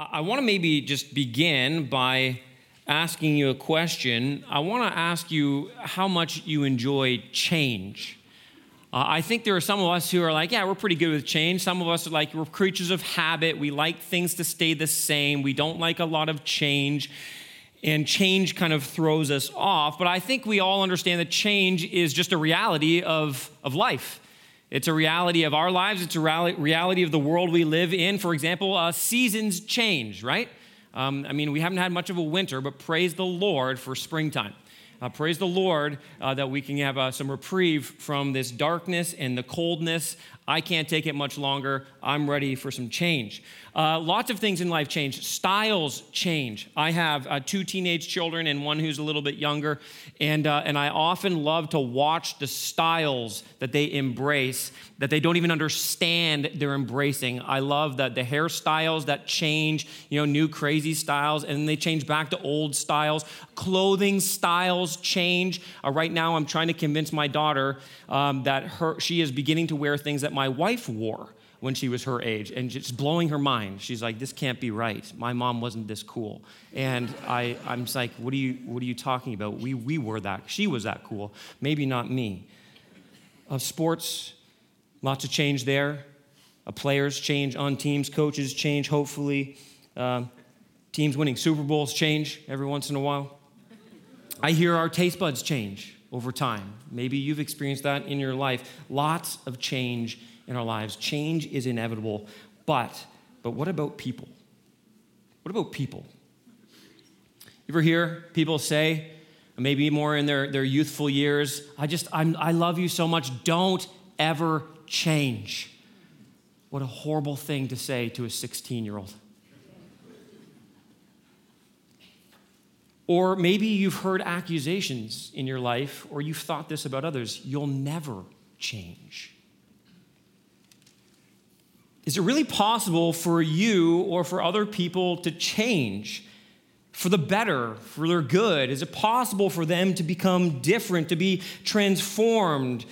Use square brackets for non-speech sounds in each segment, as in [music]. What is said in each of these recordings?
I want to maybe just begin by asking you a question. I want to ask you how much you enjoy change. Uh, I think there are some of us who are like, yeah, we're pretty good with change. Some of us are like, we're creatures of habit. We like things to stay the same. We don't like a lot of change. And change kind of throws us off. But I think we all understand that change is just a reality of, of life. It's a reality of our lives, it's a reality of the world we live in. For example, uh, seasons change, right? Um, I mean, we haven't had much of a winter, but praise the Lord for springtime. Uh, praise the Lord uh, that we can have uh, some reprieve from this darkness and the coldness. I can't take it much longer. I'm ready for some change. Uh, lots of things in life change. Styles change. I have uh, two teenage children and one who's a little bit younger, and, uh, and I often love to watch the styles that they embrace that they don't even understand they're embracing. I love that the hairstyles that change, you know, new crazy styles, and they change back to old styles. Clothing styles change. Uh, right now, I'm trying to convince my daughter um, that her, she is beginning to wear things that my wife wore when she was her age and just blowing her mind. She's like, this can't be right. My mom wasn't this cool. And I, I'm just like, what are you, what are you talking about? We, we were that. She was that cool. Maybe not me. Of sports, lots of change there. Uh, players change on teams, coaches change, hopefully. Uh, teams winning Super Bowls change every once in a while. I hear our taste buds change over time. Maybe you've experienced that in your life. Lots of change in our lives. Change is inevitable. But, but what about people? What about people? You ever hear people say, maybe more in their, their youthful years, I just, I'm, I love you so much, don't ever change. What a horrible thing to say to a 16 year old. Or maybe you've heard accusations in your life, or you've thought this about others you'll never change. Is it really possible for you or for other people to change for the better, for their good? Is it possible for them to become different, to be transformed?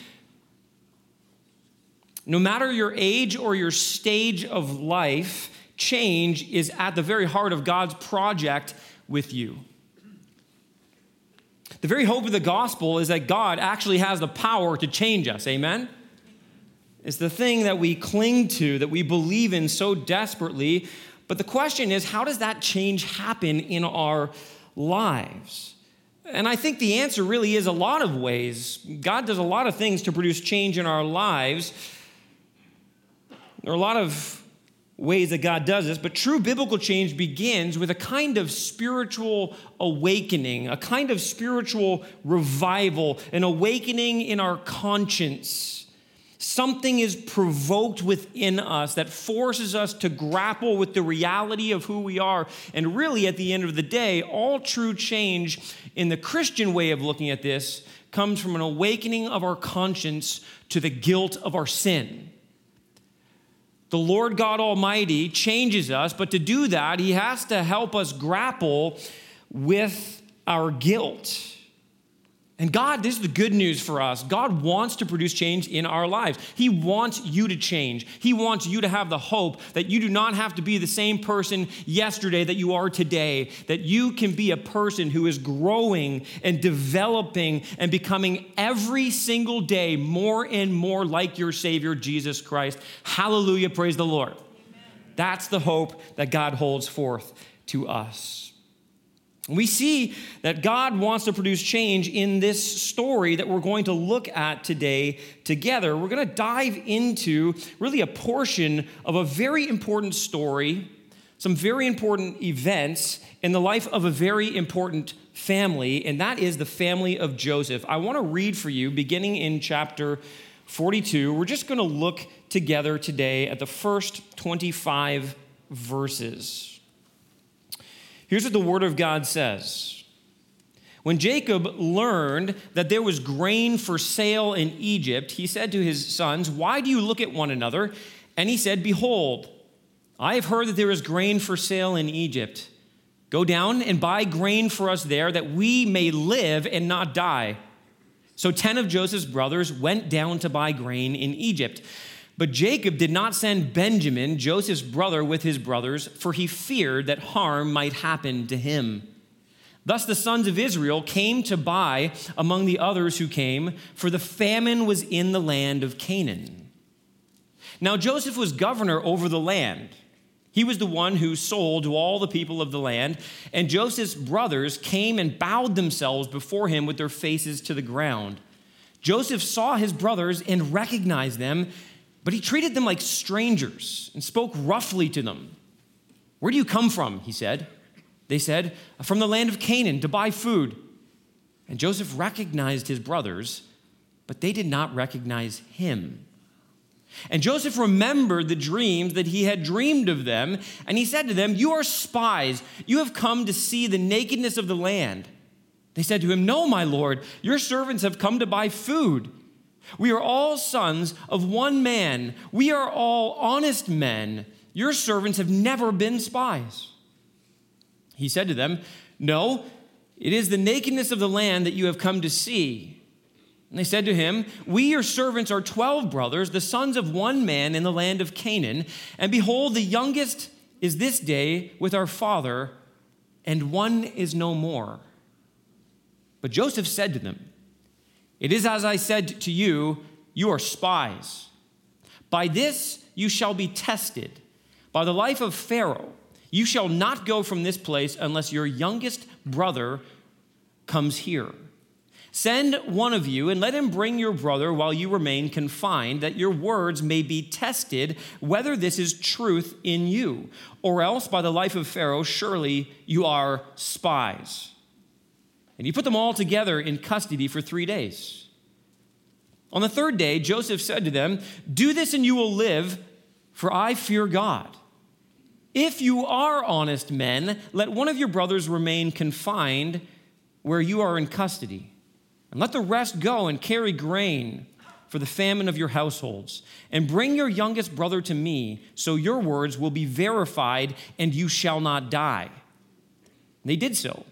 No matter your age or your stage of life, change is at the very heart of God's project with you. The very hope of the gospel is that God actually has the power to change us. Amen? It's the thing that we cling to, that we believe in so desperately. But the question is, how does that change happen in our lives? And I think the answer really is a lot of ways. God does a lot of things to produce change in our lives. There are a lot of ways that God does this, but true biblical change begins with a kind of spiritual awakening, a kind of spiritual revival, an awakening in our conscience. Something is provoked within us that forces us to grapple with the reality of who we are. And really, at the end of the day, all true change in the Christian way of looking at this comes from an awakening of our conscience to the guilt of our sin. The Lord God Almighty changes us, but to do that, He has to help us grapple with our guilt. And God, this is the good news for us. God wants to produce change in our lives. He wants you to change. He wants you to have the hope that you do not have to be the same person yesterday that you are today, that you can be a person who is growing and developing and becoming every single day more and more like your Savior, Jesus Christ. Hallelujah. Praise the Lord. Amen. That's the hope that God holds forth to us. We see that God wants to produce change in this story that we're going to look at today together. We're going to dive into really a portion of a very important story, some very important events in the life of a very important family, and that is the family of Joseph. I want to read for you, beginning in chapter 42. We're just going to look together today at the first 25 verses. Here's what the Word of God says. When Jacob learned that there was grain for sale in Egypt, he said to his sons, Why do you look at one another? And he said, Behold, I have heard that there is grain for sale in Egypt. Go down and buy grain for us there, that we may live and not die. So ten of Joseph's brothers went down to buy grain in Egypt. But Jacob did not send Benjamin, Joseph's brother, with his brothers, for he feared that harm might happen to him. Thus the sons of Israel came to buy among the others who came, for the famine was in the land of Canaan. Now Joseph was governor over the land. He was the one who sold to all the people of the land, and Joseph's brothers came and bowed themselves before him with their faces to the ground. Joseph saw his brothers and recognized them but he treated them like strangers and spoke roughly to them. Where do you come from? He said. They said, From the land of Canaan to buy food. And Joseph recognized his brothers, but they did not recognize him. And Joseph remembered the dreams that he had dreamed of them, and he said to them, You are spies. You have come to see the nakedness of the land. They said to him, No, my lord, your servants have come to buy food. We are all sons of one man. We are all honest men. Your servants have never been spies. He said to them, No, it is the nakedness of the land that you have come to see. And they said to him, We, your servants, are twelve brothers, the sons of one man in the land of Canaan. And behold, the youngest is this day with our father, and one is no more. But Joseph said to them, it is as I said to you, you are spies. By this you shall be tested. By the life of Pharaoh, you shall not go from this place unless your youngest brother comes here. Send one of you and let him bring your brother while you remain confined, that your words may be tested whether this is truth in you. Or else, by the life of Pharaoh, surely you are spies. And he put them all together in custody for three days. On the third day, Joseph said to them, Do this and you will live, for I fear God. If you are honest men, let one of your brothers remain confined where you are in custody, and let the rest go and carry grain for the famine of your households. And bring your youngest brother to me, so your words will be verified and you shall not die. And they did so.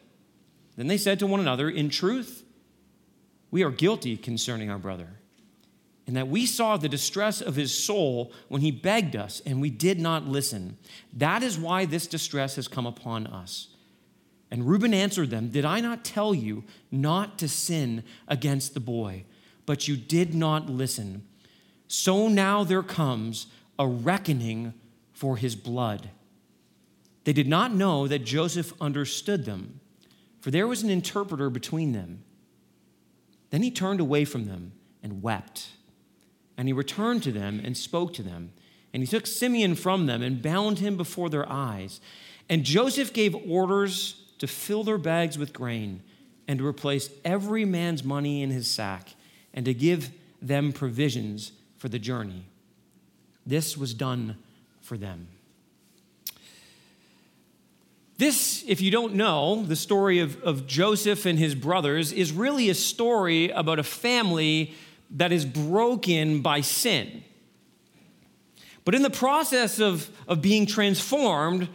Then they said to one another, In truth, we are guilty concerning our brother, and that we saw the distress of his soul when he begged us, and we did not listen. That is why this distress has come upon us. And Reuben answered them, Did I not tell you not to sin against the boy? But you did not listen. So now there comes a reckoning for his blood. They did not know that Joseph understood them for there was an interpreter between them. Then he turned away from them and wept. And he returned to them and spoke to them. And he took Simeon from them and bound him before their eyes. And Joseph gave orders to fill their bags with grain and to replace every man's money in his sack and to give them provisions for the journey. This was done for them. This, if you don't know, the story of, of Joseph and his brothers is really a story about a family that is broken by sin. But in the process of, of being transformed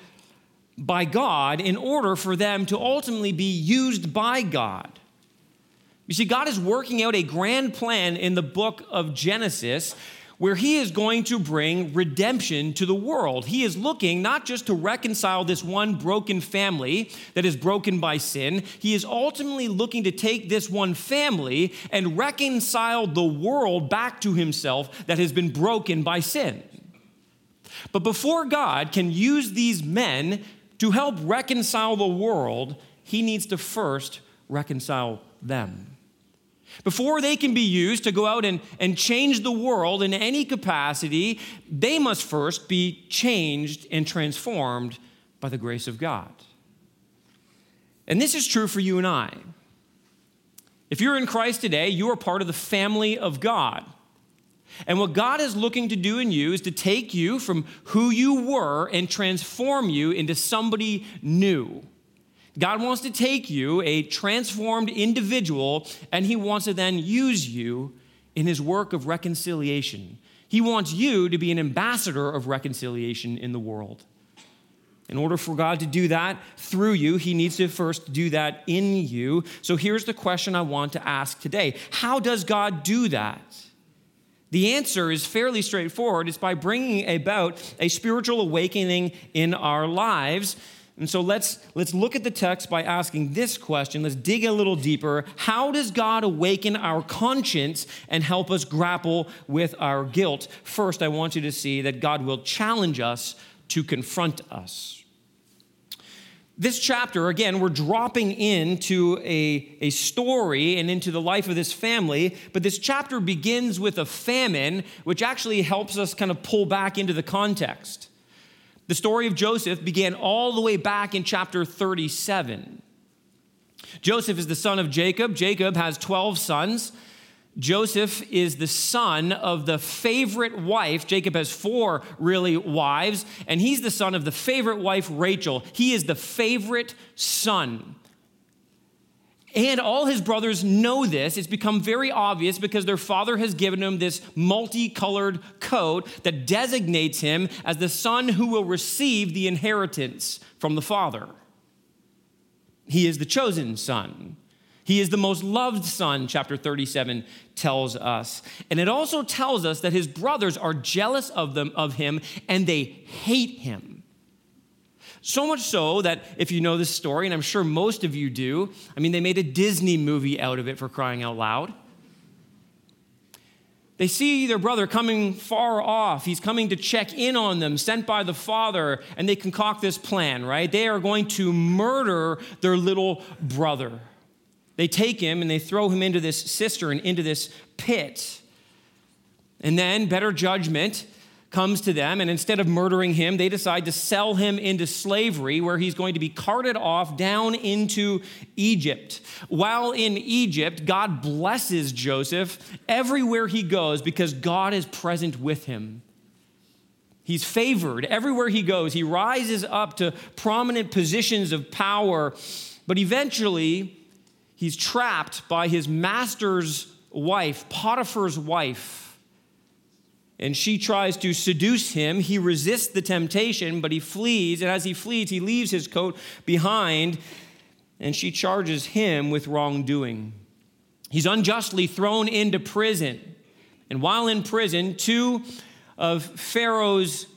by God, in order for them to ultimately be used by God. You see, God is working out a grand plan in the book of Genesis where he is going to bring redemption to the world. He is looking not just to reconcile this one broken family that is broken by sin, he is ultimately looking to take this one family and reconcile the world back to himself that has been broken by sin. But before God can use these men to help reconcile the world, he needs to first reconcile them. Before they can be used to go out and, and change the world in any capacity, they must first be changed and transformed by the grace of God. And this is true for you and I. If you're in Christ today, you are part of the family of God. And what God is looking to do in you is to take you from who you were and transform you into somebody new. God wants to take you, a transformed individual, and He wants to then use you in His work of reconciliation. He wants you to be an ambassador of reconciliation in the world. In order for God to do that through you, He needs to first do that in you. So here's the question I want to ask today How does God do that? The answer is fairly straightforward. It's by bringing about a spiritual awakening in our lives. And so let's, let's look at the text by asking this question. Let's dig a little deeper. How does God awaken our conscience and help us grapple with our guilt? First, I want you to see that God will challenge us to confront us this chapter, again, we're dropping into a, a story and into the life of this family, but this chapter begins with a famine, which actually helps us kind of pull back into the context. The story of Joseph began all the way back in chapter 37. Joseph is the son of Jacob. Jacob has 12 sons. Joseph is the son of the favorite wife. Jacob has four really wives, and he's the son of the favorite wife, Rachel. He is the favorite son. And all his brothers know this. It's become very obvious because their father has given him this multicolored coat that designates him as the son who will receive the inheritance from the father. He is the chosen son. He is the most loved son, chapter 37 tells us. And it also tells us that his brothers are jealous of them of him and they hate him. So much so that if you know this story, and I'm sure most of you do, I mean, they made a Disney movie out of it for crying out loud. They see their brother coming far off. He's coming to check in on them, sent by the father, and they concoct this plan, right? They are going to murder their little brother. They take him and they throw him into this cistern, into this pit. And then better judgment comes to them, and instead of murdering him, they decide to sell him into slavery where he's going to be carted off down into Egypt. While in Egypt, God blesses Joseph everywhere he goes because God is present with him. He's favored everywhere he goes. He rises up to prominent positions of power, but eventually, he's trapped by his master's wife, Potiphar's wife. And she tries to seduce him. He resists the temptation, but he flees. And as he flees, he leaves his coat behind, and she charges him with wrongdoing. He's unjustly thrown into prison. And while in prison, two of Pharaoh's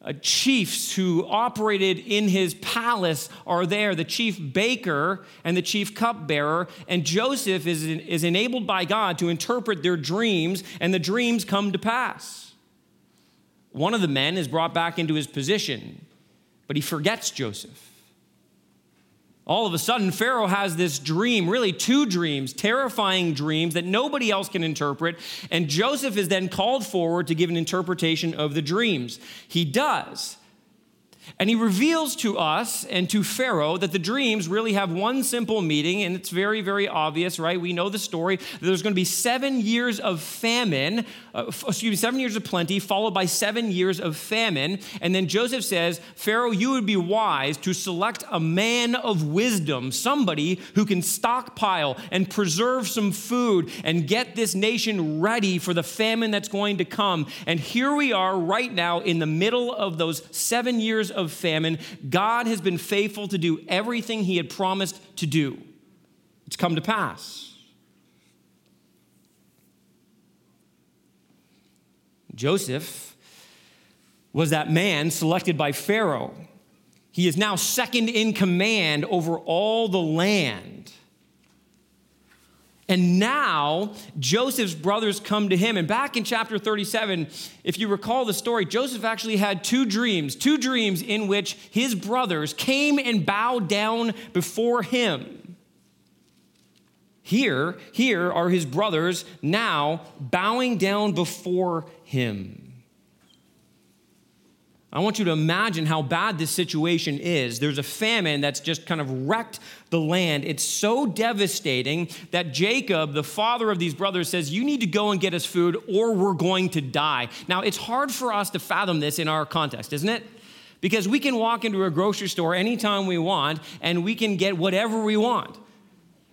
uh, chiefs who operated in his palace are there the chief baker and the chief cupbearer. And Joseph is, is enabled by God to interpret their dreams, and the dreams come to pass. One of the men is brought back into his position, but he forgets Joseph all of a sudden, Pharaoh has this dream, really two dreams, terrifying dreams that nobody else can interpret. And Joseph is then called forward to give an interpretation of the dreams. He does. And he reveals to us and to Pharaoh that the dreams really have one simple meaning, and it's very, very obvious, right? We know the story. There's going to be seven years of famine, uh, excuse me, seven years of plenty, followed by seven years of famine. And then Joseph says, Pharaoh, you would be wise to select a man of wisdom, somebody who can stockpile and preserve some food and get this nation ready for the famine that's going to come. And here we are right now in the middle of those seven years of famine, God has been faithful to do everything he had promised to do. It's come to pass. Joseph was that man selected by Pharaoh. He is now second in command over all the land. And now Joseph's brothers come to him. And back in chapter 37, if you recall the story, Joseph actually had two dreams, two dreams in which his brothers came and bowed down before him. Here, here are his brothers now bowing down before him. I want you to imagine how bad this situation is. There's a famine that's just kind of wrecked the land. It's so devastating that Jacob, the father of these brothers, says, You need to go and get us food or we're going to die. Now, it's hard for us to fathom this in our context, isn't it? Because we can walk into a grocery store anytime we want and we can get whatever we want.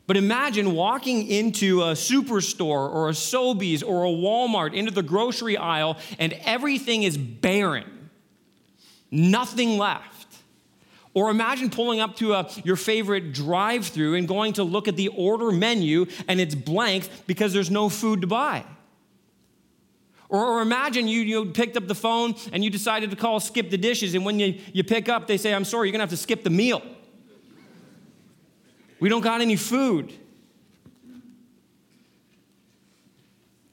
But imagine walking into a superstore or a Sobeys or a Walmart into the grocery aisle and everything is barren nothing left. Or imagine pulling up to a, your favorite drive through and going to look at the order menu and it's blank because there's no food to buy. Or, or imagine you, you picked up the phone and you decided to call SkipTheDishes, and when you, you pick up, they say, I'm sorry, you're gonna have to skip the meal. We don't got any food.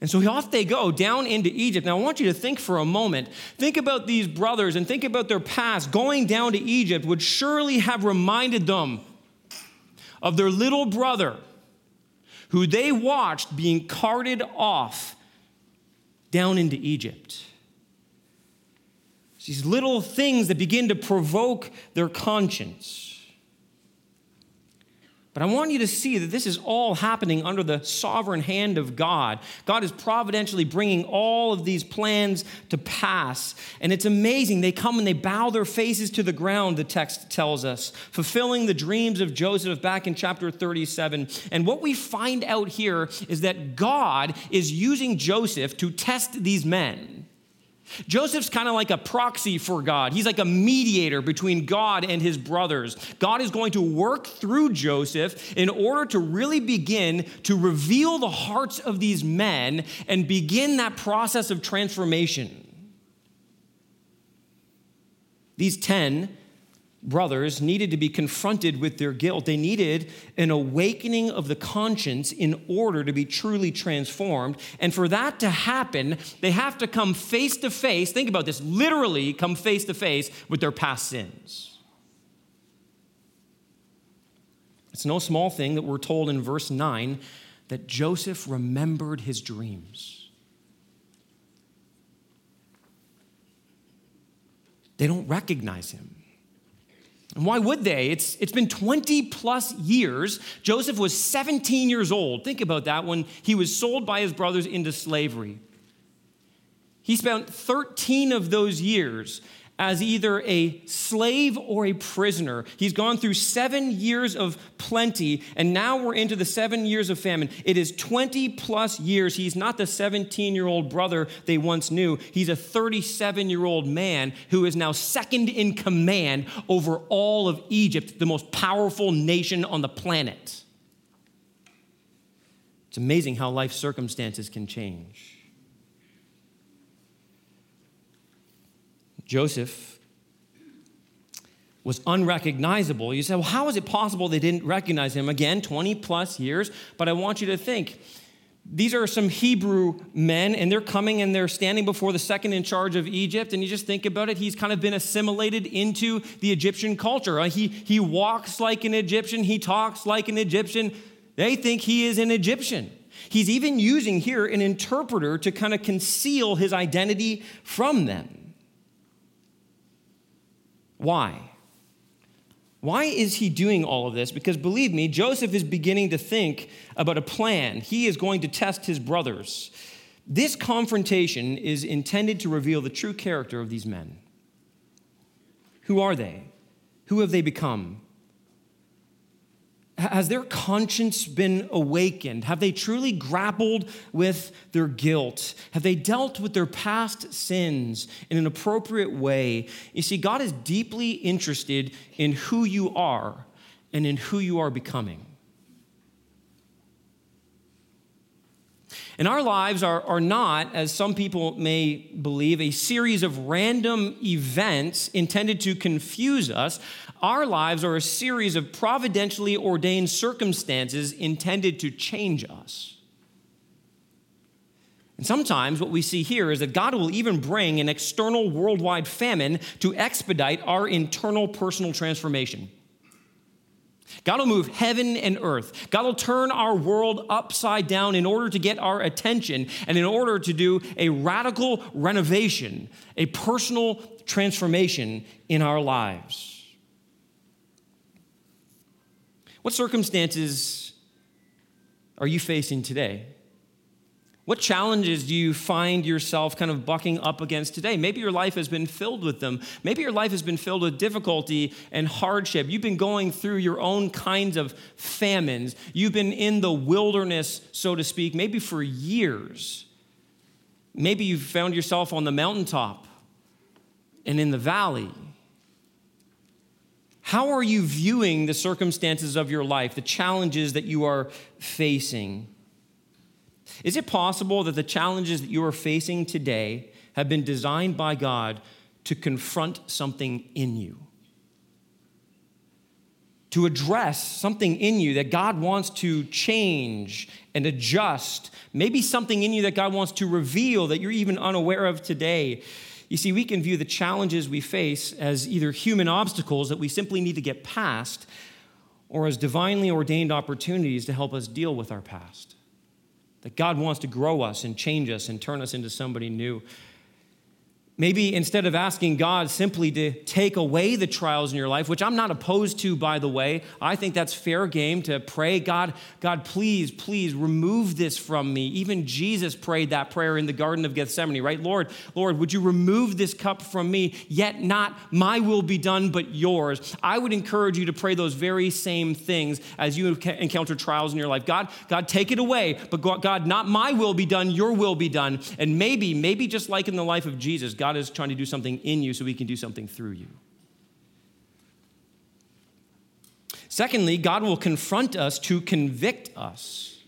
And so off they go down into Egypt. Now, I want you to think for a moment. Think about these brothers and think about their past. Going down to Egypt would surely have reminded them of their little brother who they watched being carted off down into Egypt. These little things that begin to provoke their conscience. But I want you to see that this is all happening under the sovereign hand of God. God is providentially bringing all of these plans to pass. And it's amazing. They come and they bow their faces to the ground, the text tells us, fulfilling the dreams of Joseph back in chapter 37. And what we find out here is that God is using Joseph to test these men. Joseph's kind of like a proxy for God. He's like a mediator between God and his brothers. God is going to work through Joseph in order to really begin to reveal the hearts of these men and begin that process of transformation. These 10 brothers needed to be confronted with their guilt. They needed an awakening of the conscience in order to be truly transformed. And for that to happen, they have to come face to face, think about this, literally come face to face with their past sins. It's no small thing that we're told in verse 9 that Joseph remembered his dreams. They don't recognize him. And why would they? It's, it's been 20 plus years. Joseph was 17 years old. Think about that when he was sold by his brothers into slavery. He spent 13 of those years as either a slave or a prisoner. He's gone through seven years of plenty, and now we're into the seven years of famine. It is 20 plus years. He's not the 17 year old brother they once knew. He's a 37 year old man who is now second in command over all of Egypt, the most powerful nation on the planet. It's amazing how life circumstances can change. Joseph was unrecognizable. You say, well, how is it possible they didn't recognize him? Again, 20 plus years. But I want you to think these are some Hebrew men, and they're coming and they're standing before the second in charge of Egypt. And you just think about it, he's kind of been assimilated into the Egyptian culture. Uh, he, he walks like an Egyptian, he talks like an Egyptian. They think he is an Egyptian. He's even using here an interpreter to kind of conceal his identity from them. Why? Why is he doing all of this? Because believe me, Joseph is beginning to think about a plan. He is going to test his brothers. This confrontation is intended to reveal the true character of these men. Who are they? Who have they become? Has their conscience been awakened? Have they truly grappled with their guilt? Have they dealt with their past sins in an appropriate way? You see, God is deeply interested in who you are and in who you are becoming. And our lives are, are not, as some people may believe, a series of random events intended to confuse us. Our lives are a series of providentially ordained circumstances intended to change us. And sometimes what we see here is that God will even bring an external worldwide famine to expedite our internal personal transformation. God will move heaven and earth. God will turn our world upside down in order to get our attention and in order to do a radical renovation, a personal transformation in our lives. What circumstances are you facing today? What challenges do you find yourself kind of bucking up against today? Maybe your life has been filled with them. Maybe your life has been filled with difficulty and hardship. You've been going through your own kinds of famines. You've been in the wilderness, so to speak, maybe for years. Maybe you've found yourself on the mountaintop and in the valley. How are you viewing the circumstances of your life, the challenges that you are facing? Is it possible that the challenges that you are facing today have been designed by God to confront something in you? To address something in you that God wants to change and adjust, maybe something in you that God wants to reveal that you're even unaware of today. You see, we can view the challenges we face as either human obstacles that we simply need to get past or as divinely ordained opportunities to help us deal with our past. That God wants to grow us and change us and turn us into somebody new. Maybe instead of asking God simply to take away the trials in your life, which I'm not opposed to, by the way, I think that's fair game to pray, God, God, please, please remove this from me. Even Jesus prayed that prayer in the Garden of Gethsemane, right? Lord, Lord, would you remove this cup from me? Yet not my will be done, but yours. I would encourage you to pray those very same things as you encounter trials in your life. God, God, take it away, but God, not my will be done, your will be done. And maybe, maybe just like in the life of Jesus, God is trying to do something in you so he can do something through you. Secondly, God will confront us to convict us.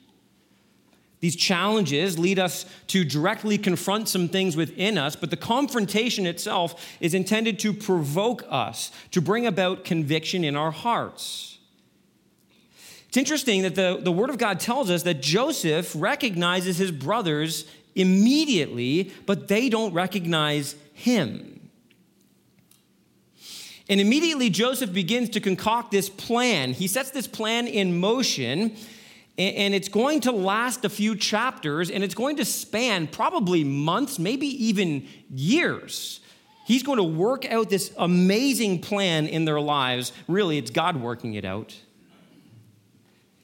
These challenges lead us to directly confront some things within us, but the confrontation itself is intended to provoke us, to bring about conviction in our hearts. It's interesting that the, the Word of God tells us that Joseph recognizes his brothers immediately, but they don't recognize him. And immediately Joseph begins to concoct this plan. He sets this plan in motion, and it's going to last a few chapters, and it's going to span probably months, maybe even years. He's going to work out this amazing plan in their lives. Really, it's God working it out.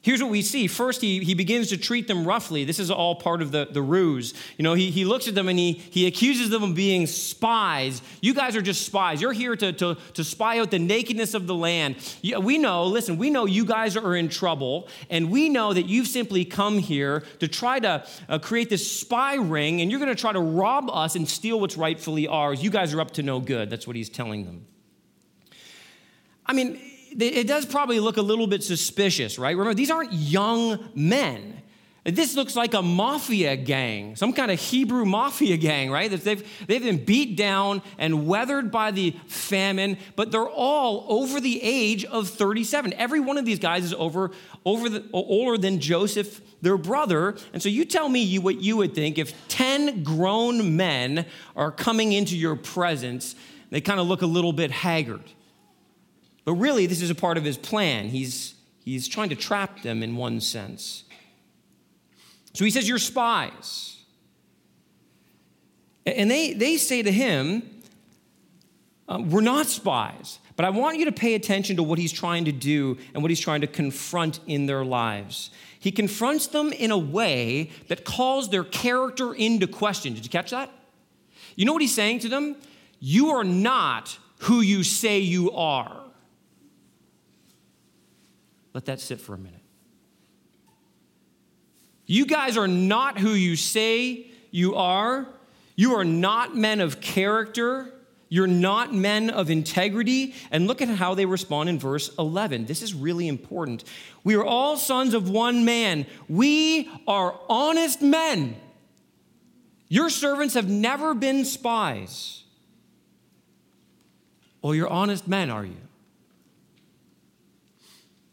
Here's what we see. First, he, he begins to treat them roughly. This is all part of the, the ruse. You know, he, he looks at them and he, he accuses them of being spies. You guys are just spies. You're here to, to, to spy out the nakedness of the land. We know, listen, we know you guys are in trouble, and we know that you've simply come here to try to uh, create this spy ring, and you're going to try to rob us and steal what's rightfully ours. You guys are up to no good. That's what he's telling them. I mean, it does probably look a little bit suspicious, right? Remember, these aren't young men. This looks like a mafia gang, some kind of Hebrew mafia gang, right? They've, they've been beat down and weathered by the famine, but they're all over the age of 37. Every one of these guys is over, over the, older than Joseph, their brother. And so you tell me you, what you would think if 10 grown men are coming into your presence, they kind of look a little bit haggard. But really, this is a part of his plan. He's, he's trying to trap them in one sense. So he says, You're spies. And they, they say to him, uh, We're not spies, but I want you to pay attention to what he's trying to do and what he's trying to confront in their lives. He confronts them in a way that calls their character into question. Did you catch that? You know what he's saying to them? You are not who you say you are. Let that sit for a minute. You guys are not who you say you are. You are not men of character. You're not men of integrity. And look at how they respond in verse 11. This is really important. We are all sons of one man. We are honest men. Your servants have never been spies. Well, you're honest men, are you?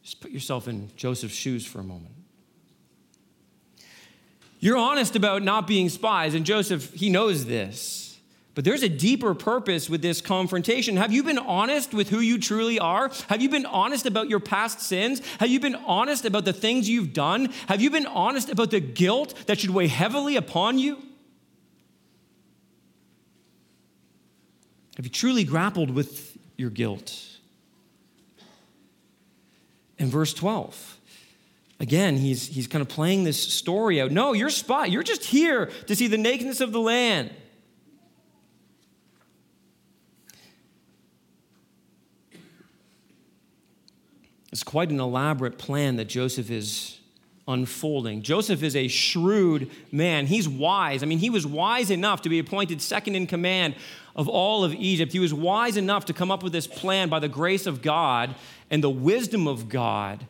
Just put yourself in Joseph's shoes for a moment. You're honest about not being spies, and Joseph, he knows this. But there's a deeper purpose with this confrontation. Have you been honest with who you truly are? Have you been honest about your past sins? Have you been honest about the things you've done? Have you been honest about the guilt that should weigh heavily upon you? Have you truly grappled with your guilt? In verse 12. Again, he's, he's kind of playing this story out. No, you're spot. You're just here to see the nakedness of the land. It's quite an elaborate plan that Joseph is unfolding. Joseph is a shrewd man. He's wise. I mean, he was wise enough to be appointed second in command of all of Egypt. He was wise enough to come up with this plan by the grace of God and the wisdom of God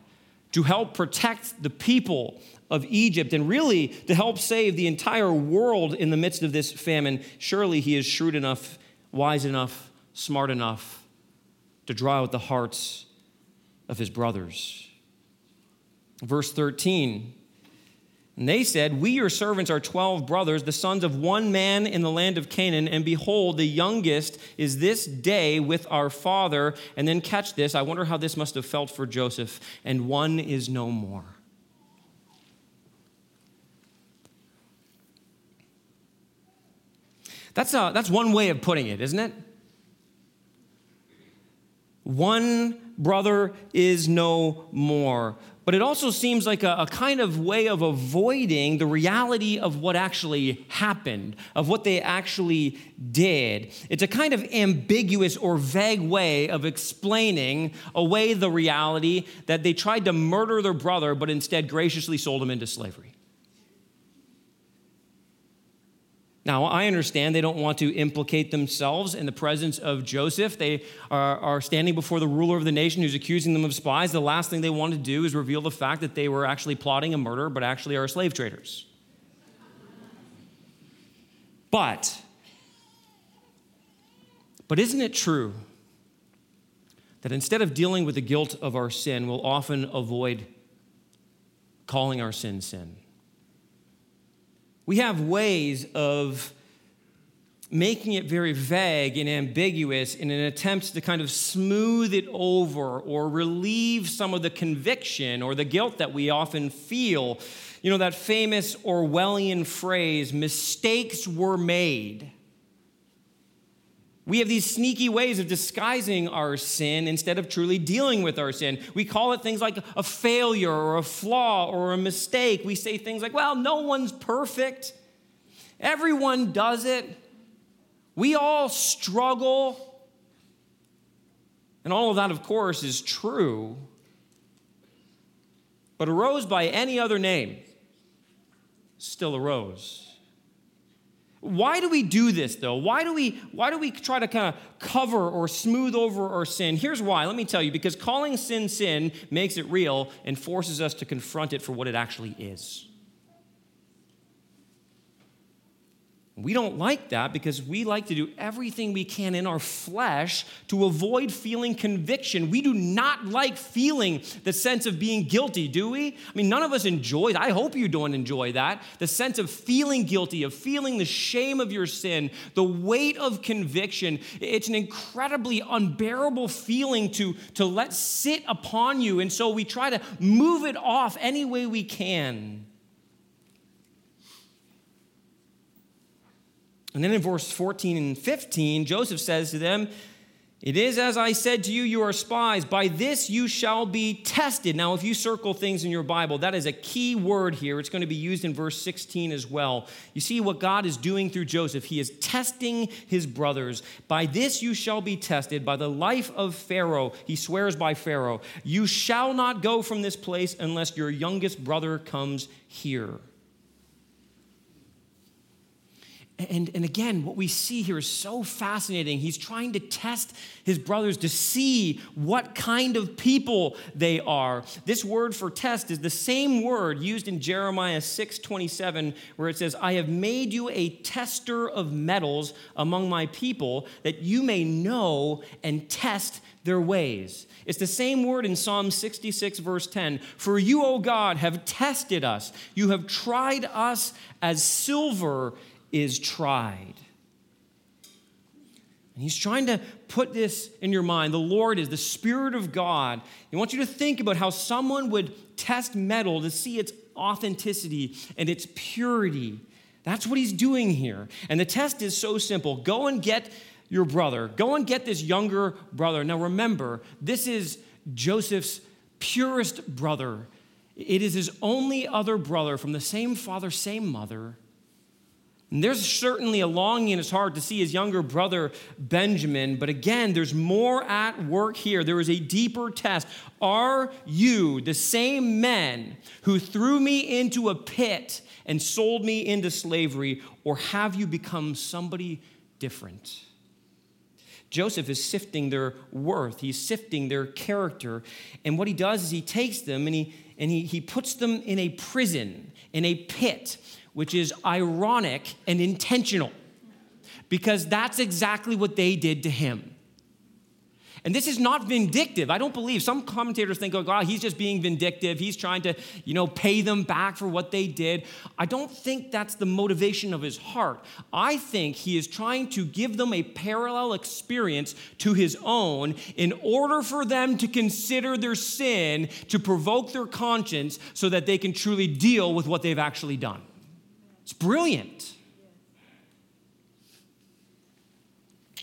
to help protect the people of Egypt and really to help save the entire world in the midst of this famine, surely he is shrewd enough, wise enough, smart enough to draw out the hearts of his brothers. Verse 13 and they said, We, your servants, are 12 brothers, the sons of one man in the land of Canaan. And behold, the youngest is this day with our father. And then catch this. I wonder how this must have felt for Joseph. And one is no more. That's, a, that's one way of putting it, isn't it? One brother is no more but it also seems like a, a, kind of way of avoiding the reality of what actually happened, of what they actually did. It's a kind of ambiguous or vague way of explaining away the reality that they tried to murder their brother, but instead graciously sold him into slavery. Now, I understand they don't want to implicate themselves in the presence of Joseph. They are, are, standing before the ruler of the nation who's accusing them of spies. The last thing they want to do is reveal the fact that they were actually plotting a murder, but actually are slave traders. But, but isn't it true that instead of dealing with the guilt of our sin, we'll often avoid calling our sin sin? We have ways of making it very vague and ambiguous in an attempt to kind of smooth it over or relieve some of the conviction or the guilt that we often feel. You know, that famous Orwellian phrase, mistakes were made. We have these sneaky ways of disguising our sin instead of truly dealing with our sin. We call it things like a failure or a flaw or a mistake. We say things like, well, no one's perfect. Everyone does it. We all struggle. And all of that, of course, is true. But a rose by any other name, still a rose. Why do we do this though? Why do we why do we try to kind of cover or smooth over our sin? Here's why. Let me tell you because calling sin sin makes it real and forces us to confront it for what it actually is. We don't like that because we like to do everything we can in our flesh to avoid feeling conviction. We do not like feeling the sense of being guilty, do we? I mean, none of us enjoy. I hope you don't enjoy that. The sense of feeling guilty, of feeling the shame of your sin, the weight of conviction. It's an incredibly unbearable feeling to, to let sit upon you. And so we try to move it off any way we can. And then in verse 14 and 15, Joseph says to them, It is as I said to you, you are spies. By this you shall be tested. Now, if you circle things in your Bible, that is a key word here. It's going to be used in verse 16 as well. You see what God is doing through Joseph. He is testing his brothers. By this you shall be tested, by the life of Pharaoh. He swears by Pharaoh, You shall not go from this place unless your youngest brother comes here. And, and again, what we see here is so fascinating. He's trying to test his brothers to see what kind of people they are. This word for test is the same word used in Jeremiah 6 27, where it says, I have made you a tester of metals among my people, that you may know and test their ways. It's the same word in Psalm 66, verse 10. For you, O God, have tested us. You have tried us as silver is tried. And he's trying to put this in your mind. The Lord is the Spirit of God. He wants you to think about how someone would test metal to see its authenticity and its purity. That's what he's doing here. And the test is so simple go and get your brother, go and get this younger brother. Now remember, this is Joseph's purest brother. It is his only other brother from the same father, same mother. And there's certainly a longing in his heart to see his younger brother Benjamin, but again, there's more at work here. There is a deeper test. Are you the same men who threw me into a pit and sold me into slavery, or have you become somebody different? Joseph is sifting their worth, he's sifting their character. And what he does is he takes them and he, and he, he puts them in a prison, in a pit, which is ironic and intentional because that's exactly what they did to him. And this is not vindictive. I don't believe some commentators think, oh, God, he's just being vindictive. He's trying to, you know, pay them back for what they did. I don't think that's the motivation of his heart. I think he is trying to give them a parallel experience to his own in order for them to consider their sin, to provoke their conscience, so that they can truly deal with what they've actually done. Brilliant.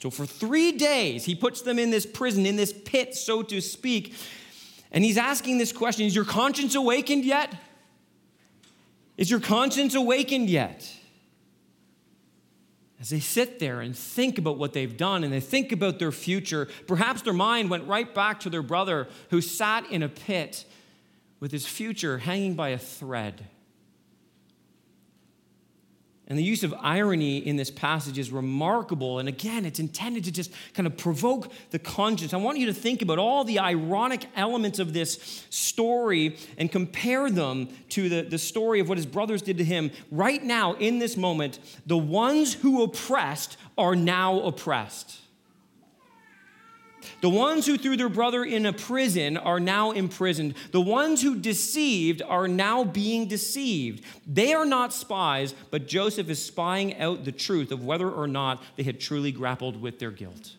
So for three days, he puts them in this prison, in this pit, so to speak. And he's asking this question Is your conscience awakened yet? Is your conscience awakened yet? As they sit there and think about what they've done and they think about their future, perhaps their mind went right back to their brother who sat in a pit with his future hanging by a thread. And the use of irony in this passage is remarkable. And again, it's intended to just kind of provoke the conscience. I want you to think about all the ironic elements of this story and compare them to the, the story of what his brothers did to him. Right now, in this moment, the ones who oppressed are now oppressed. The ones who threw their brother in a prison are now imprisoned. The ones who deceived are now being deceived. They are not spies, but Joseph is spying out the truth of whether or not they had truly grappled with their guilt.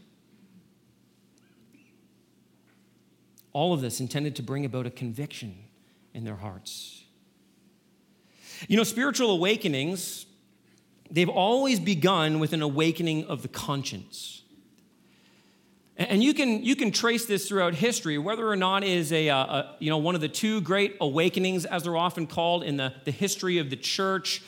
All of this intended to bring about a conviction in their hearts. You know, spiritual awakenings, they've always begun with an awakening of the conscience. And you can, you can trace this throughout history, whether or not it is a, a, you know, one of the two great awakenings, as they're often called in the, the history of the church,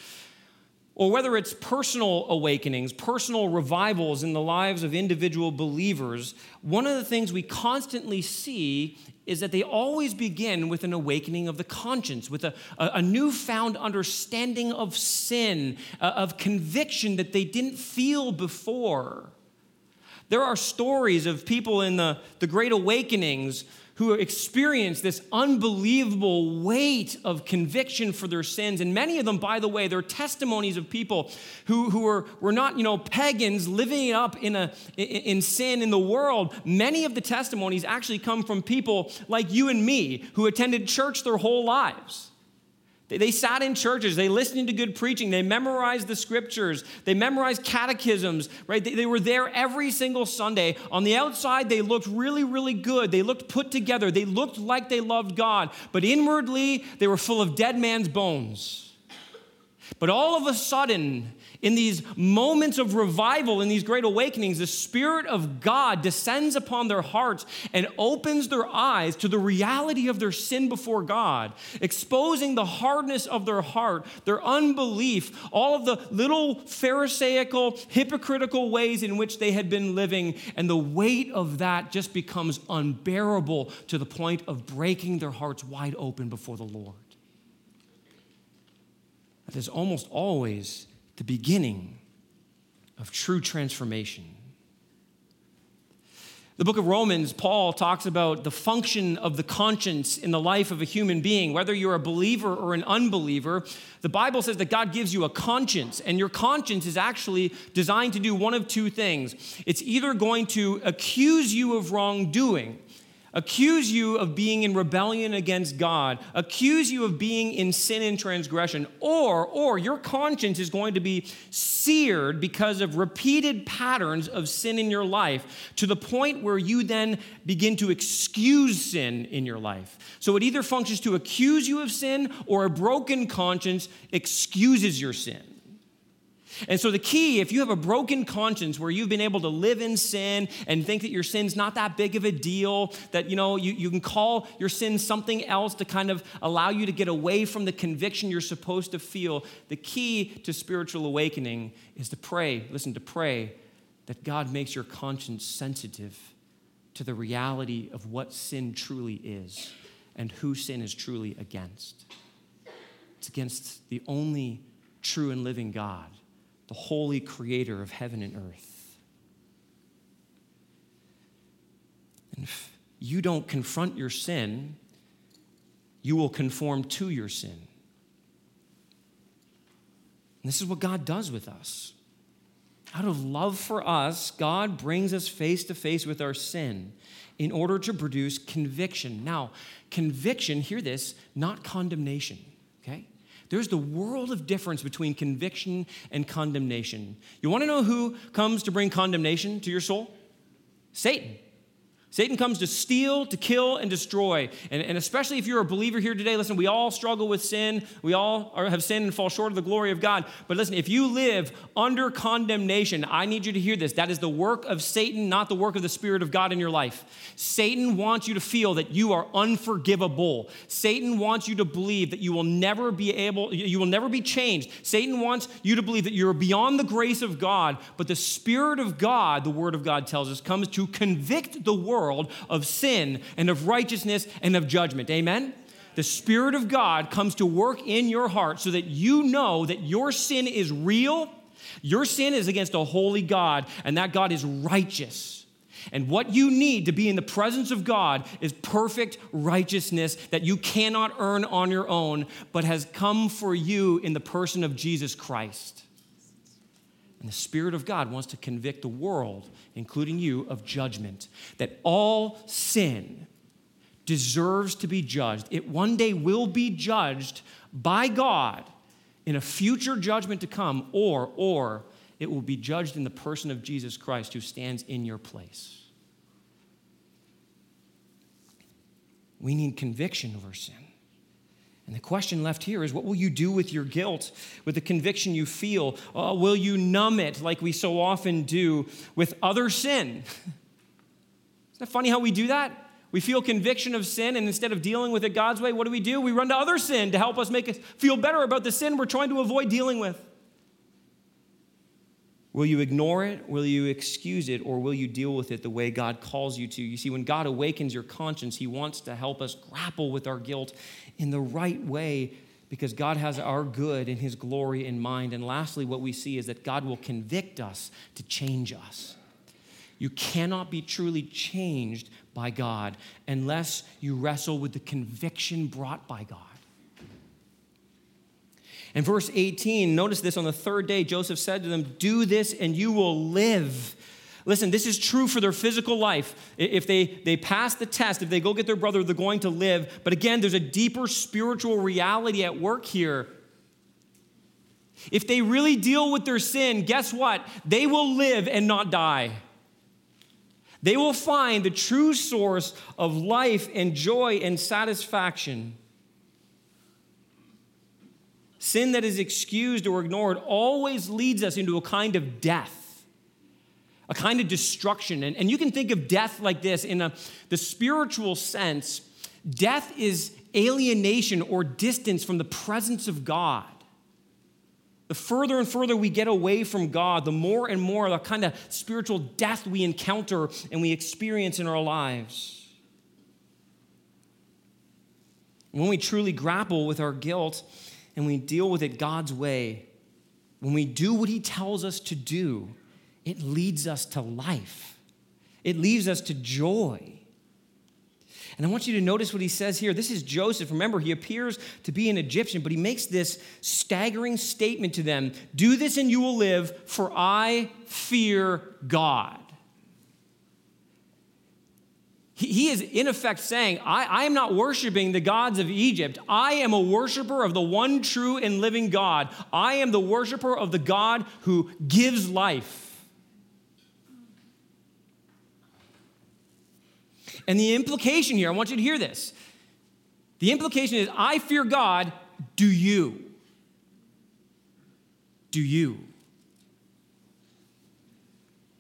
or whether it's personal awakenings, personal revivals in the lives of individual believers. One of the things we constantly see is that they always begin with an awakening of the conscience, with a, a, a newfound understanding of sin, uh, of conviction that they didn't feel before. There are stories of people in the, the Great Awakenings who experience this unbelievable weight of conviction for their sins. And many of them, by the way, they're testimonies of people who, who were, were not, you know, pagans living up in, a, in sin in the world. Many of the testimonies actually come from people like you and me who attended church their whole lives. They sat in churches, they listened to good preaching, they memorized the scriptures, they memorized catechisms, right? They, were there every single Sunday. On the outside, they looked really, really good. They looked put together. They looked like they loved God, but inwardly, they were full of dead man's bones. But all of a sudden, in these moments of revival, in these great awakenings, the Spirit of God descends upon their hearts and opens their eyes to the reality of their sin before God, exposing the hardness of their heart, their unbelief, all of the little Pharisaical, hypocritical ways in which they had been living. And the weight of that just becomes unbearable to the point of breaking their hearts wide open before the Lord. That is almost always the beginning of true transformation. The book of Romans, Paul talks about the function of the conscience in the life of a human being. Whether you're a believer or an unbeliever, the Bible says that God gives you a conscience, and your conscience is actually designed to do one of two things. It's either going to accuse you of wrongdoing, accuse you of being in rebellion against God, accuse you of being in sin and transgression, or, or your conscience is going to be seared because of repeated patterns of sin in your life to the point where you then begin to excuse sin in your life. So it either functions to accuse you of sin or a broken conscience excuses your sin. And so, the key, if you have a broken conscience where you've been able to live in sin and think that your sin's not that big of a deal, that you know, you, you can call your sin something else to kind of allow you to get away from the conviction you're supposed to feel, the key to spiritual awakening is to pray. Listen, to pray that God makes your conscience sensitive to the reality of what sin truly is and who sin is truly against. It's against the only true and living God the holy creator of heaven and earth. And if you don't confront your sin, you will conform to your sin. And this is what God does with us. Out of love for us, God brings us face to face with our sin in order to produce conviction. Now, conviction, hear this, not condemnation, okay? There's the world of difference between conviction and condemnation. You want to know who comes to bring condemnation to your soul? Satan. Satan comes to steal, to kill, and destroy. And, and, especially if you're a believer here today, listen, we all struggle with sin. We all are, have sinned and fall short of the glory of God. But listen, if you live under condemnation, I need you to hear this. That is the work of Satan, not the work of the Spirit of God in your life. Satan wants you to feel that you are unforgivable. Satan wants you to believe that you will never be able, you will never be changed. Satan wants you to believe that you're beyond the grace of God. But the Spirit of God, the Word of God tells us, comes to convict the world world of sin and of righteousness and of judgment. Amen? The Spirit of God comes to work in your heart so that you know that your sin is real. Your sin is against a holy God, and that God is righteous. And what you need to be in the presence of God is perfect righteousness that you cannot earn on your own, but has come for you in the person of Jesus Christ. And the Spirit of God wants to convict the world, including you, of judgment. That all sin deserves to be judged. It one day will be judged by God in a future judgment to come, or, or it will be judged in the person of Jesus Christ who stands in your place. We need conviction over sin. And the question left here is what will you do with your guilt, with the conviction you feel? Uh, will you numb it like we so often do with other sin? [laughs] Isn't it funny how we do that? We feel conviction of sin, and instead of dealing with it God's way, what do we do? We run to other sin to help us make us feel better about the sin we're trying to avoid dealing with. Will you ignore it? Will you excuse it? Or will you deal with it the way God calls you to? You see, when God awakens your conscience, He wants to help us grapple with our guilt in the right way because God has our good and His glory in mind. And lastly, what we see is that God will convict us to change us. You cannot be truly changed by God unless you wrestle with the conviction brought by God. In verse 18, notice this on the third day, Joseph said to them, Do this and you will live. Listen, this is true for their physical life. If they, they pass the test, if they go get their brother, they're going to live. But again, there's a deeper spiritual reality at work here. If they really deal with their sin, guess what? They will live and not die. They will find the true source of life and joy and satisfaction. Sin that is excused or ignored always leads us into a kind of death, a kind of destruction. And, and you can think of death like this in a, the spiritual sense death is alienation or distance from the presence of God. The further and further we get away from God, the more and more the kind of spiritual death we encounter and we experience in our lives. When we truly grapple with our guilt, and we deal with it God's way, when we do what He tells us to do, it leads us to life. It leads us to joy. And I want you to notice what he says here. This is Joseph. Remember, he appears to be an Egyptian, but he makes this staggering statement to them Do this and you will live, for I fear God. He is in effect saying, I, I, am not worshiping the gods of Egypt. I am a worshiper of the one true and living God. I am the worshiper of the God who gives life. And the implication here, I want you to hear this. The implication is, I fear God, do you? Do you?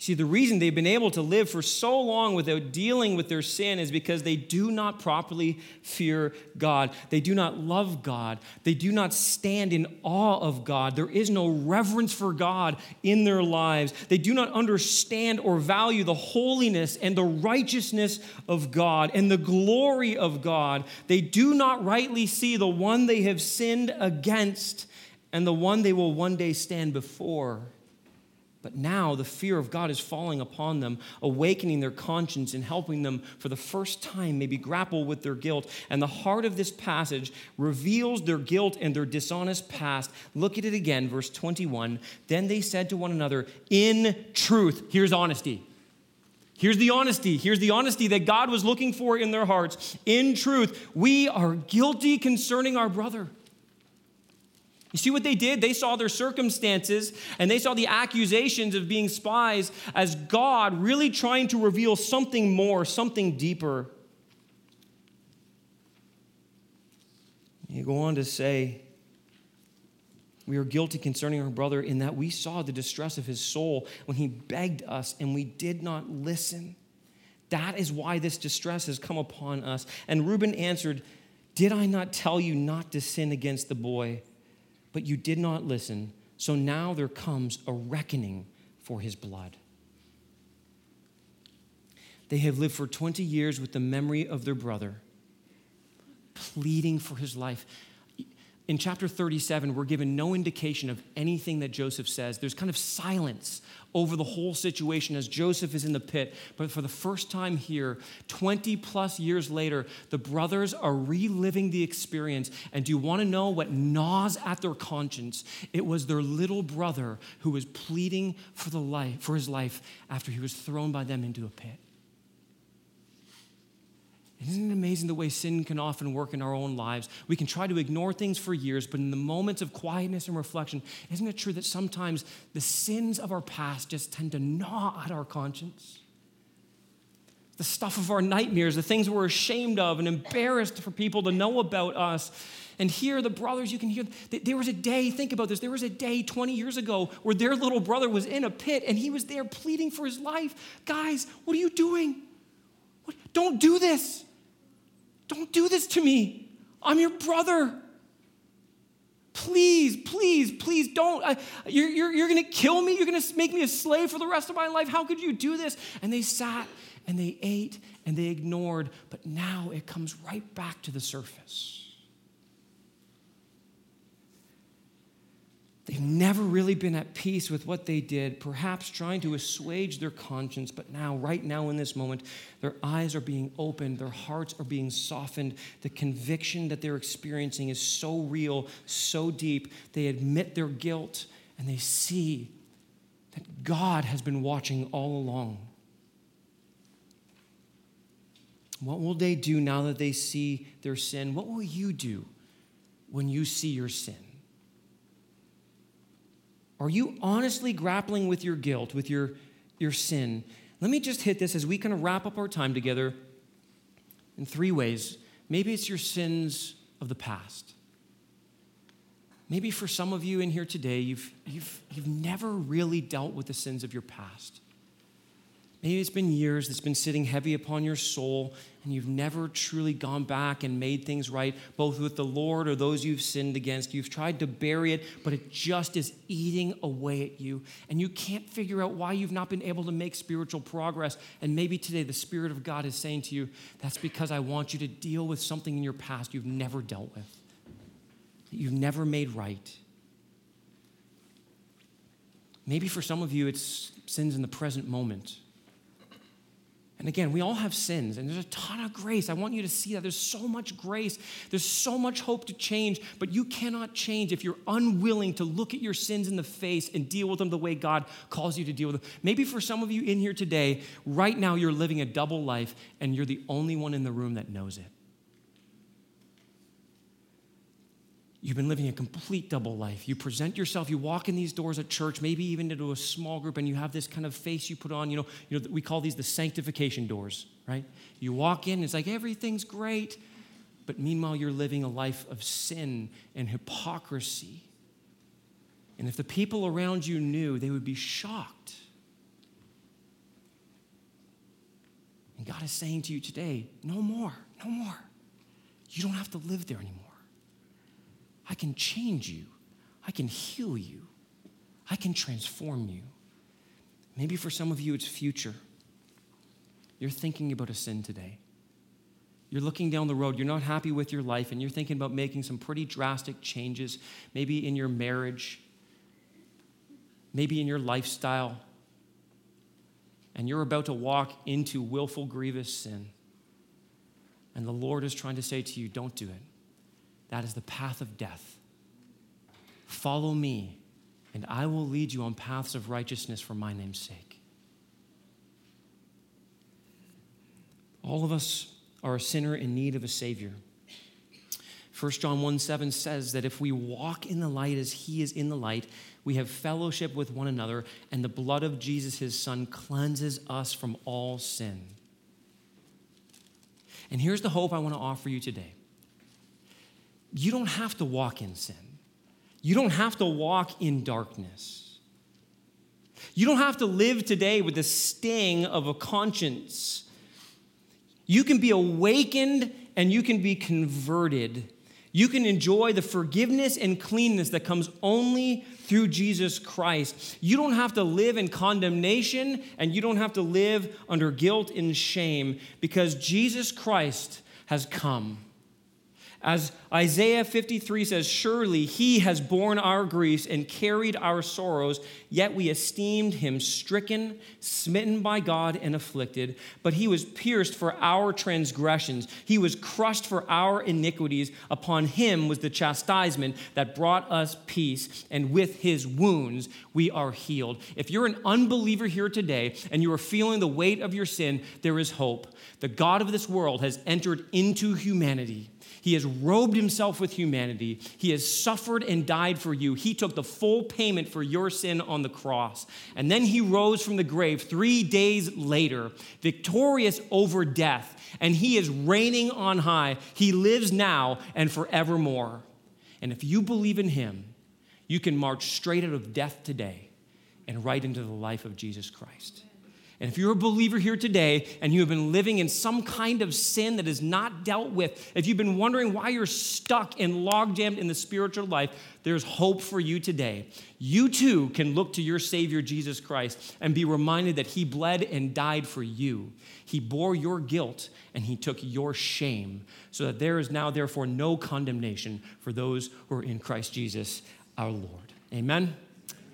See, the reason they've been able to live for so long without dealing with their sin is because they do not properly fear God. They do not love God. They do not stand in awe of God. There is no reverence for God in their lives. They do not understand or value the holiness and the righteousness of God and the glory of God. They do not rightly see the one they have sinned against and the one they will one day stand before. But now the fear of God is falling upon them, awakening their conscience and helping them for the first time maybe grapple with their guilt. And the heart of this passage reveals their guilt and their dishonest past. Look at it again, verse 21. Then they said to one another, In truth, here's honesty. Here's the honesty. Here's the honesty that God was looking for in their hearts. In truth, we are guilty concerning our brother. You see what they did? They saw their circumstances and they saw the accusations of being spies as God really trying to reveal something more, something deeper. You go on to say, we are guilty concerning our brother in that we saw the distress of his soul when he begged us and we did not listen. That is why this distress has come upon us. And Reuben answered, Did I not tell you not to sin against the boy? But you did not listen. So now there comes a reckoning for his blood. They have lived for 20 years with the memory of their brother, pleading for his life in chapter 37, we're given no indication of anything that Joseph says. There's kind of silence over the whole situation as Joseph is in the pit. But for the first time here, 20 plus years later, the brothers are reliving the experience. And do you want to know what gnaws at their conscience? It was their little brother who was pleading for, the life, for his life after he was thrown by them into a pit. Isn't it amazing the way sin can often work in our own lives? We can try to ignore things for years, but in the moments of quietness and reflection, isn't it true that sometimes the sins of our past just tend to gnaw at our conscience? The stuff of our nightmares, the things we're ashamed of and embarrassed for people to know about us. And here, the brothers, you can hear, there was a day, think about this, there was a day 20 years ago where their little brother was in a pit and he was there pleading for his life. Guys, what are you doing? What? Don't do this. Don't do this to me. I'm your brother. Please, please, please don't. I, you're you're, you're going to kill me. You're going to make me a slave for the rest of my life. How could you do this? And they sat and they ate and they ignored, but now it comes right back to the surface. Never really been at peace with what they did, perhaps trying to assuage their conscience, but now, right now in this moment, their eyes are being opened, their hearts are being softened. The conviction that they're experiencing is so real, so deep. They admit their guilt and they see that God has been watching all along. What will they do now that they see their sin? What will you do when you see your sin? Are you honestly grappling with your guilt, with your, your sin? Let me just hit this as we kind of wrap up our time together in three ways. Maybe it's your sins of the past. Maybe for some of you in here today, you've, you've, you've never really dealt with the sins of your past. Maybe it's been years that's been sitting heavy upon your soul, and you've never truly gone back and made things right, both with the Lord or those you've sinned against. You've tried to bury it, but it just is eating away at you. And you can't figure out why you've not been able to make spiritual progress. And maybe today the Spirit of God is saying to you, That's because I want you to deal with something in your past you've never dealt with, that you've never made right. Maybe for some of you, it's sins in the present moment and again, we all have sins, and there's a ton of grace. I want you to see that. There's so much grace, there's so much hope to change, but you cannot change if you're unwilling to look at your sins in the face and deal with them the way God calls you to deal with them. Maybe for some of you in here today, right now, you're living a double life, and you're the only one in the room that knows it. You've been living a complete double life. You present yourself, you walk in these doors at church, maybe even into a small group, and you have this kind of face you put on. You know, you know we call these the sanctification doors, right? You walk in, it's like everything's great, but meanwhile, you're living a life of sin and hypocrisy. And if the people around you knew, they would be shocked. And God is saying to you today, no more, no more. You don't have to live there anymore. I can change you. I can heal you. I can transform you. Maybe for some of you, it's future. You're thinking about a sin today. You're looking down the road, you're not happy with your life, and you're thinking about making some pretty drastic changes, maybe in your marriage, maybe in your lifestyle, and you're about to walk into willful, grievous sin. And the Lord is trying to say to you, don't do it. That is the path of death. Follow me, and I will lead you on paths of righteousness for my name's sake. All of us are a sinner in need of a Savior. 1 John 1 7 says that if we walk in the light as he is in the light, we have fellowship with one another, and the blood of Jesus, his son, cleanses us from all sin. And here's the hope I want to offer you today you don't have to walk in sin, you don't have to walk in darkness. You don't have to live today with the sting of a conscience. You can be awakened and you can be converted you can enjoy the forgiveness and cleanness that comes only through Jesus Christ. You don't have to live in condemnation and you don't have to live under guilt and shame because Jesus Christ has come. As Isaiah 53 says, Surely he has borne our griefs and carried our sorrows, yet we esteemed him stricken, smitten by God, and afflicted. But he was pierced for our transgressions, he was crushed for our iniquities. Upon him was the chastisement that brought us peace, and with his wounds we are healed. If you're an unbeliever here today and you are feeling the weight of your sin, there is hope. The God of this world has entered into humanity. He has robed himself with humanity. He has suffered and died for you. He took the full payment for your sin on the cross. And then he rose from the grave three days later, victorious over death. And he is reigning on high. He lives now and forevermore. And if you believe in him, you can march straight out of death today and right into the life of Jesus Christ. And if you're a believer here today and you have been living in some kind of sin that is not dealt with, if you've been wondering why you're stuck and logjammed in the spiritual life, there's hope for you today. You too can look to your Savior, Jesus Christ, and be reminded that He bled and died for you. He bore your guilt and He took your shame, so that there is now, therefore, no condemnation for those who are in Christ Jesus our Lord. Amen?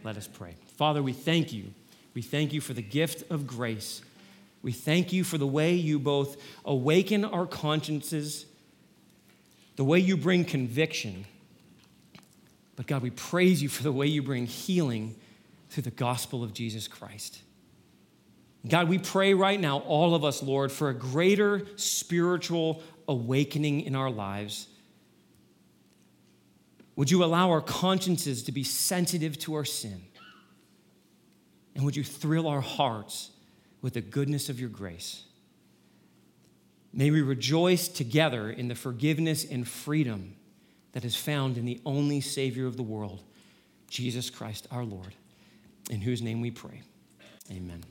Let us pray. Father, we thank you we thank you for the gift of grace. We thank you for the way you both awaken our consciences, the way you bring conviction. But God, we praise you for the way you bring healing through the gospel of Jesus Christ. God, we pray right now, all of us, Lord, for a greater spiritual awakening in our lives. Would you allow our consciences to be sensitive to our sin? And would you thrill our hearts with the goodness of your grace? May we rejoice together in the forgiveness and freedom that is found in the only Savior of the world, Jesus Christ our Lord, in whose name we pray. Amen.